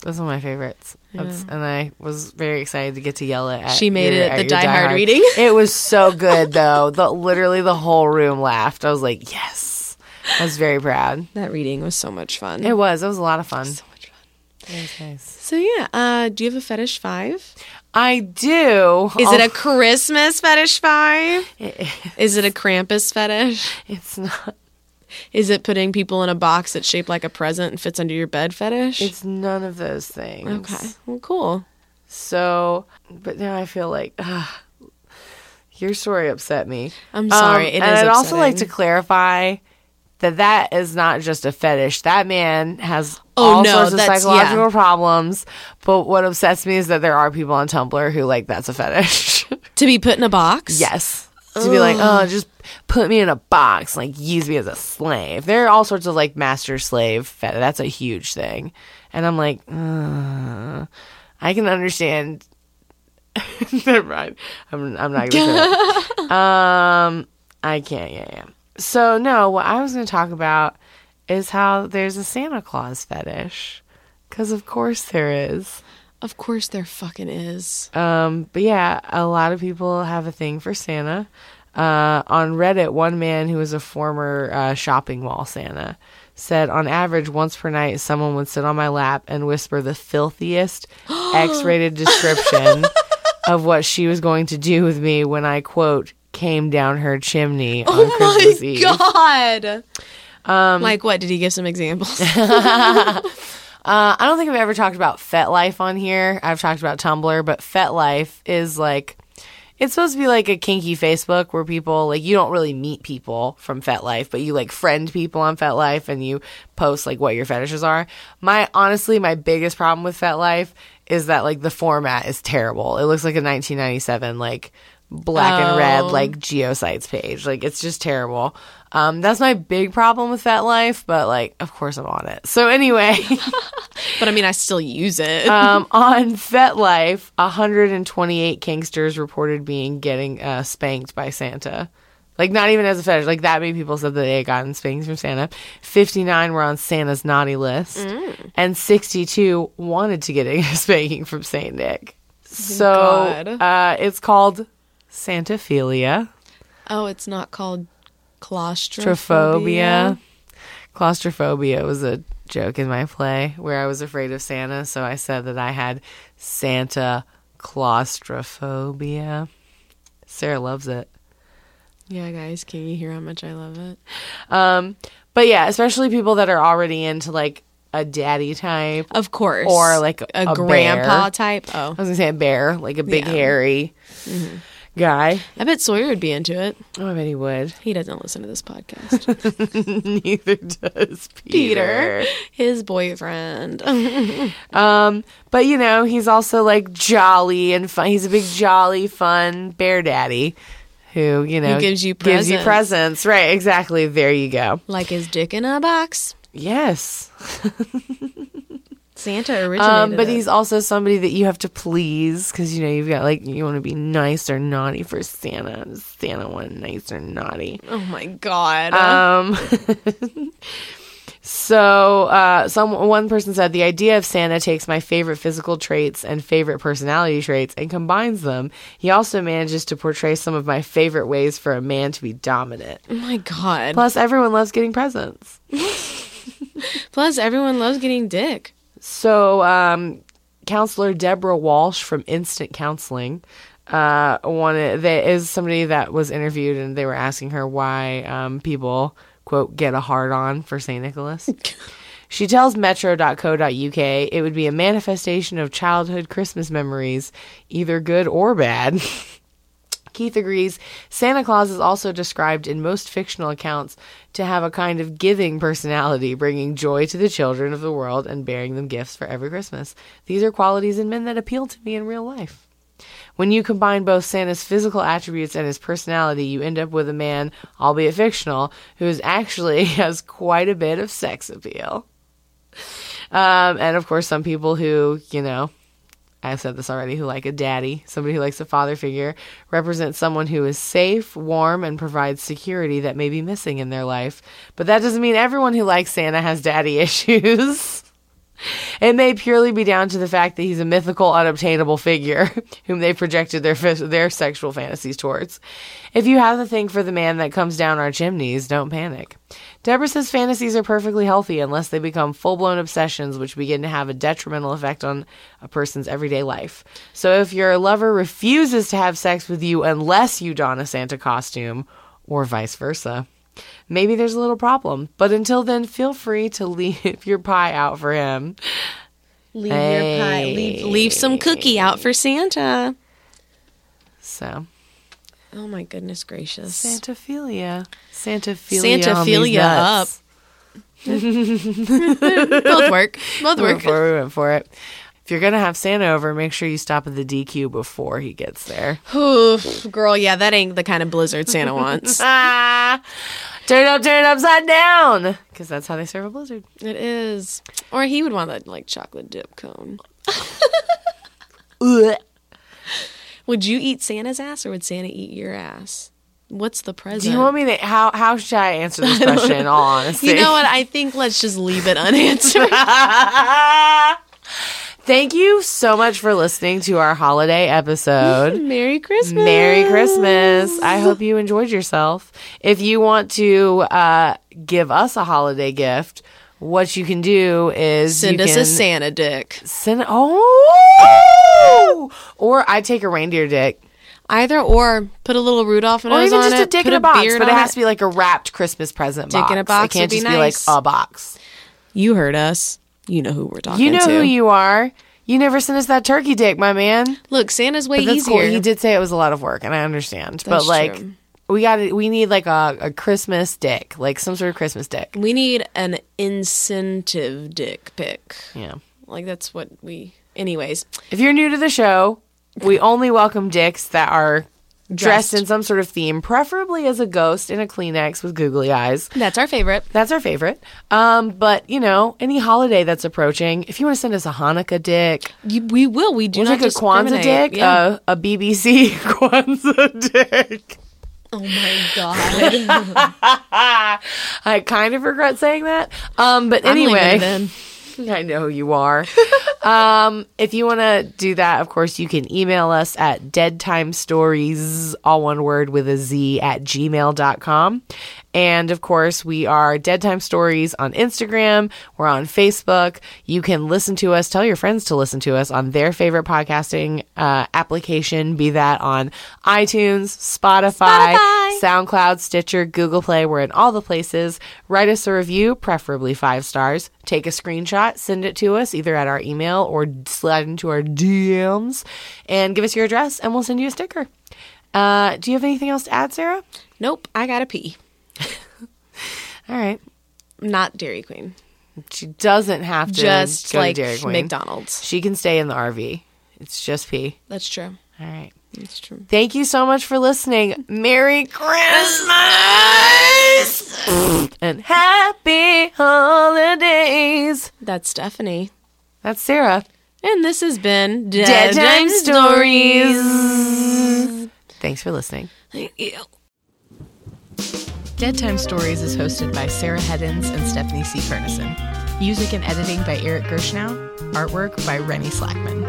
Speaker 3: That's one of my favorites. That's, and I was very excited to get to yell it at
Speaker 2: She made
Speaker 3: your-
Speaker 2: it
Speaker 3: at
Speaker 2: the
Speaker 3: your
Speaker 2: Die Hard
Speaker 3: diehard.
Speaker 2: reading.
Speaker 3: It was so good though. The literally the whole room laughed. I was like, yes. I was very proud.
Speaker 2: That reading was so much fun.
Speaker 3: It was. It was a lot of fun.
Speaker 2: so much fun.
Speaker 3: It was nice.
Speaker 2: So yeah, uh, do you have a fetish five?
Speaker 3: I do.
Speaker 2: Is it a Christmas fetish five?
Speaker 3: a?
Speaker 2: Is it a Krampus fetish?
Speaker 3: It's not.
Speaker 2: Is it putting people in a box that's shaped like a present and fits under your bed fetish?
Speaker 3: It's none of those things.
Speaker 2: okay. Well, cool.
Speaker 3: So, but now I feel like uh, your story upset me.
Speaker 2: I'm sorry.
Speaker 3: Um,
Speaker 2: it
Speaker 3: and
Speaker 2: is
Speaker 3: I'd also like to clarify that that is not just a fetish. That man has
Speaker 2: Oh,
Speaker 3: all
Speaker 2: no,
Speaker 3: sorts of psychological
Speaker 2: yeah.
Speaker 3: problems. But what upsets me is that there are people on Tumblr who like that's a fetish.
Speaker 2: to be put in a box.
Speaker 3: yes. To be like, oh, just put me in a box, like use me as a slave. There are all sorts of like master slave fetish. That's a huge thing. And I'm like, uh, I can understand. Never mind. I'm, I'm not going to. Um, I can't. Yeah, yeah. So no, what I was going to talk about is how there's a Santa Claus fetish, because of course there is.
Speaker 2: Of course there fucking is.
Speaker 3: Um, but yeah, a lot of people have a thing for Santa. Uh, on Reddit, one man who was a former uh, shopping mall Santa said, on average, once per night, someone would sit on my lap and whisper the filthiest X-rated description of what she was going to do with me when I quote came down her chimney on
Speaker 2: Oh
Speaker 3: Christmas
Speaker 2: my
Speaker 3: Eve.
Speaker 2: god. Um, like what? Did he give some examples?
Speaker 3: Uh, I don't think I've ever talked about FetLife on here. I've talked about Tumblr, but FetLife is like it's supposed to be like a kinky Facebook where people like you don't really meet people from FetLife, but you like friend people on FetLife and you post like what your fetishes are. My honestly, my biggest problem with FetLife is that like the format is terrible. It looks like a 1997 like black and red
Speaker 2: Oh.
Speaker 3: like GeoCities page. Like it's just terrible. Um, that's my big problem with FetLife, but like of course I'm on it. So anyway.
Speaker 2: but I mean, I still use it.
Speaker 3: um, on FetLife, 128 kinksters reported being getting uh, spanked by Santa. Like not even as a fetish. Like that many people said that they had gotten spankings from Santa. 59 were on Santa's naughty list, and 62 wanted to get a spanking from Saint Nick. So uh, it's called Santaphilia.
Speaker 2: oh, it's not called claustrophobia.
Speaker 3: Claustrophobia. Was a joke in my play where I was afraid of Santa, so I said that I had Santa claustrophobia. Sarah loves it.
Speaker 2: Yeah, guys, can you hear how much I love it?
Speaker 3: Um, but yeah, especially people that are already into like a daddy type.
Speaker 2: Of course.
Speaker 3: Or like a-
Speaker 2: a, grandpa
Speaker 3: bear.
Speaker 2: type. Oh,
Speaker 3: I was gonna say a bear, like a big
Speaker 2: Yeah.
Speaker 3: hairy guy.
Speaker 2: I bet Sawyer would be into it.
Speaker 3: Oh, I bet he would.
Speaker 2: He doesn't listen to this podcast.
Speaker 3: Neither does Peter.
Speaker 2: Peter, his boyfriend.
Speaker 3: Um, but you know, he's also like jolly and fun. He's a big jolly, fun bear daddy who, you know,
Speaker 2: gives you
Speaker 3: gives you
Speaker 2: presents.
Speaker 3: presents. Right, exactly. There you go.
Speaker 2: like his dick in a box.
Speaker 3: Yes.
Speaker 2: Santa originated.
Speaker 3: Um, but
Speaker 2: it.
Speaker 3: he's also somebody that you have to please because you know you've got like you want to be nice or naughty for Santa. Does Santa want nice or naughty?
Speaker 2: Oh my god.
Speaker 3: Um, so uh, some one person said the idea of Santa takes my favorite physical traits and favorite personality traits and combines them. He also manages to portray some of my favorite ways for a man to be dominant.
Speaker 2: oh my god.
Speaker 3: Plus, everyone loves getting presents.
Speaker 2: Plus, everyone loves getting dick.
Speaker 3: So, um, counselor Deborah Walsh from Instant Counseling uh, wanted that is somebody that was interviewed, and they were asking her why um, people quote get a hard on for Saint Nicholas. She tells metro.co.uk it would be a manifestation of childhood Christmas memories, either good or bad. Keith agrees. Santa Claus is also described in most fictional accounts to have a kind of giving personality, bringing joy to the children of the world and bearing them gifts for every Christmas. These are qualities in men that appeal to me in real life. When you combine both Santa's physical attributes and his personality, you end up with a man, albeit fictional, who is actually has quite a bit of sex appeal. Um, and of course, some people who, you know, I've said this already, who like a daddy, somebody who likes a father figure, represents someone who is safe, warm, and provides security that may be missing in their life. But that doesn't mean everyone who likes Santa has daddy issues. It may purely be down to the fact that he's a mythical, unobtainable figure whom they projected their their sexual fantasies towards. If you have the thing for the man that comes down our chimneys, don't panic. Deborah says fantasies are perfectly healthy unless they become full blown obsessions, which begin to have a detrimental effect on a person's everyday life. So if your lover refuses to have sex with you unless you don a Santa costume, or vice versa, maybe there's a little problem. But until then, feel free to leave your pie out for him.
Speaker 2: Leave your pie. Leave, leave some cookie out for Santa.
Speaker 3: So,
Speaker 2: Oh my goodness gracious.
Speaker 3: Santaphilia. Santaphilia.
Speaker 2: Santaphilia up. Both work. Both work.
Speaker 3: Before we went for it. If you're going to have Santa over, make sure you stop at the DQ before he gets there.
Speaker 2: Oof, girl, yeah, that ain't the kind of blizzard Santa wants.
Speaker 3: Ah! Turn it up, turn it upside down. Because that's how they serve a blizzard.
Speaker 2: it is. Or he would want that like chocolate dip cone. Would you eat Santa's ass or would Santa eat your ass? What's the present?
Speaker 3: Do you want me to? How how should I answer this question? In all honesty,
Speaker 2: You know what? I think let's just leave it unanswered.
Speaker 3: Thank you so much for listening to our holiday episode.
Speaker 2: Merry Christmas.
Speaker 3: Merry Christmas. I hope you enjoyed yourself. If you want to uh, give us a holiday gift, what you can do is
Speaker 2: Send
Speaker 3: you
Speaker 2: us
Speaker 3: can
Speaker 2: a Santa dick.
Speaker 3: Send oh, or I take a reindeer dick,
Speaker 2: Either or put a little Rudolph nose
Speaker 3: or even just
Speaker 2: it.
Speaker 3: a dick in a box. But it
Speaker 2: on
Speaker 3: has to be like a wrapped Christmas present
Speaker 2: Dick
Speaker 3: box.
Speaker 2: in a box
Speaker 3: It can't
Speaker 2: would be
Speaker 3: just be like a box.
Speaker 2: You heard us. You know who we're talking about
Speaker 3: You know
Speaker 2: to.
Speaker 3: who you are. You never sent us that turkey dick, my man.
Speaker 2: Look, Santa's way
Speaker 3: But that's
Speaker 2: easier.
Speaker 3: cool. He did say it was a lot of work, and I understand. but like,
Speaker 2: true.
Speaker 3: we got We need like a, a Christmas dick, like some sort of Christmas dick.
Speaker 2: We need an incentive dick pick.
Speaker 3: Yeah.
Speaker 2: Like that's what we. Anyways,
Speaker 3: If you're new to the show, we only welcome dicks that are dressed,
Speaker 2: Dressed.
Speaker 3: in some sort of theme, preferably as a ghost in a Kleenex with googly eyes.
Speaker 2: that's our favorite.
Speaker 3: That's our favorite. Um, but you know, any holiday that's approaching, if you want to send us a Hanukkah dick,
Speaker 2: You, we will. We do
Speaker 3: we'll
Speaker 2: not
Speaker 3: take a Kwanzaa dick,
Speaker 2: Yeah.
Speaker 3: uh, a BBC Kwanzaa dick.
Speaker 2: oh my god.
Speaker 3: I kind of regret saying that. Um, but anyway. I know you are. um, if you want to do that, of course, you can email us at deadtimestories, all one word with a Z, at gmail.com. And of course, we are Dead Time Stories on Instagram. We're on Facebook. You can listen to us, tell your friends to listen to us on their favorite podcasting uh, application, be that on iTunes, Spotify,
Speaker 2: Spotify.
Speaker 3: SoundCloud, Stitcher, Google Play. We're in all the places. Write us a review, preferably five stars. Take a screenshot, send it to us either at our email or slide into our DMs and give us your address and we'll send you a sticker. Uh, do you have anything else to add, Sarah?
Speaker 2: Nope, I gotta pee.
Speaker 3: All right.
Speaker 2: Not Dairy Queen.
Speaker 3: She doesn't have to
Speaker 2: Just
Speaker 3: go
Speaker 2: like
Speaker 3: to Dairy Queen.
Speaker 2: McDonald's.
Speaker 3: She can stay in the RV. It's just pee.
Speaker 2: That's true.
Speaker 3: All right.
Speaker 2: That's true.
Speaker 3: Thank you so much for listening. Merry Christmas and happy holidays.
Speaker 2: That's Stephanie.
Speaker 3: That's Sarah.
Speaker 2: And this has been
Speaker 3: Dead Time Stories. Thanks for listening.
Speaker 2: Thank you.
Speaker 3: Dead Time Stories is hosted by Sarah Heddens and Stephanie C. Furnison. Music and editing by Eric Gershnow. Artwork by Rennie Slackman.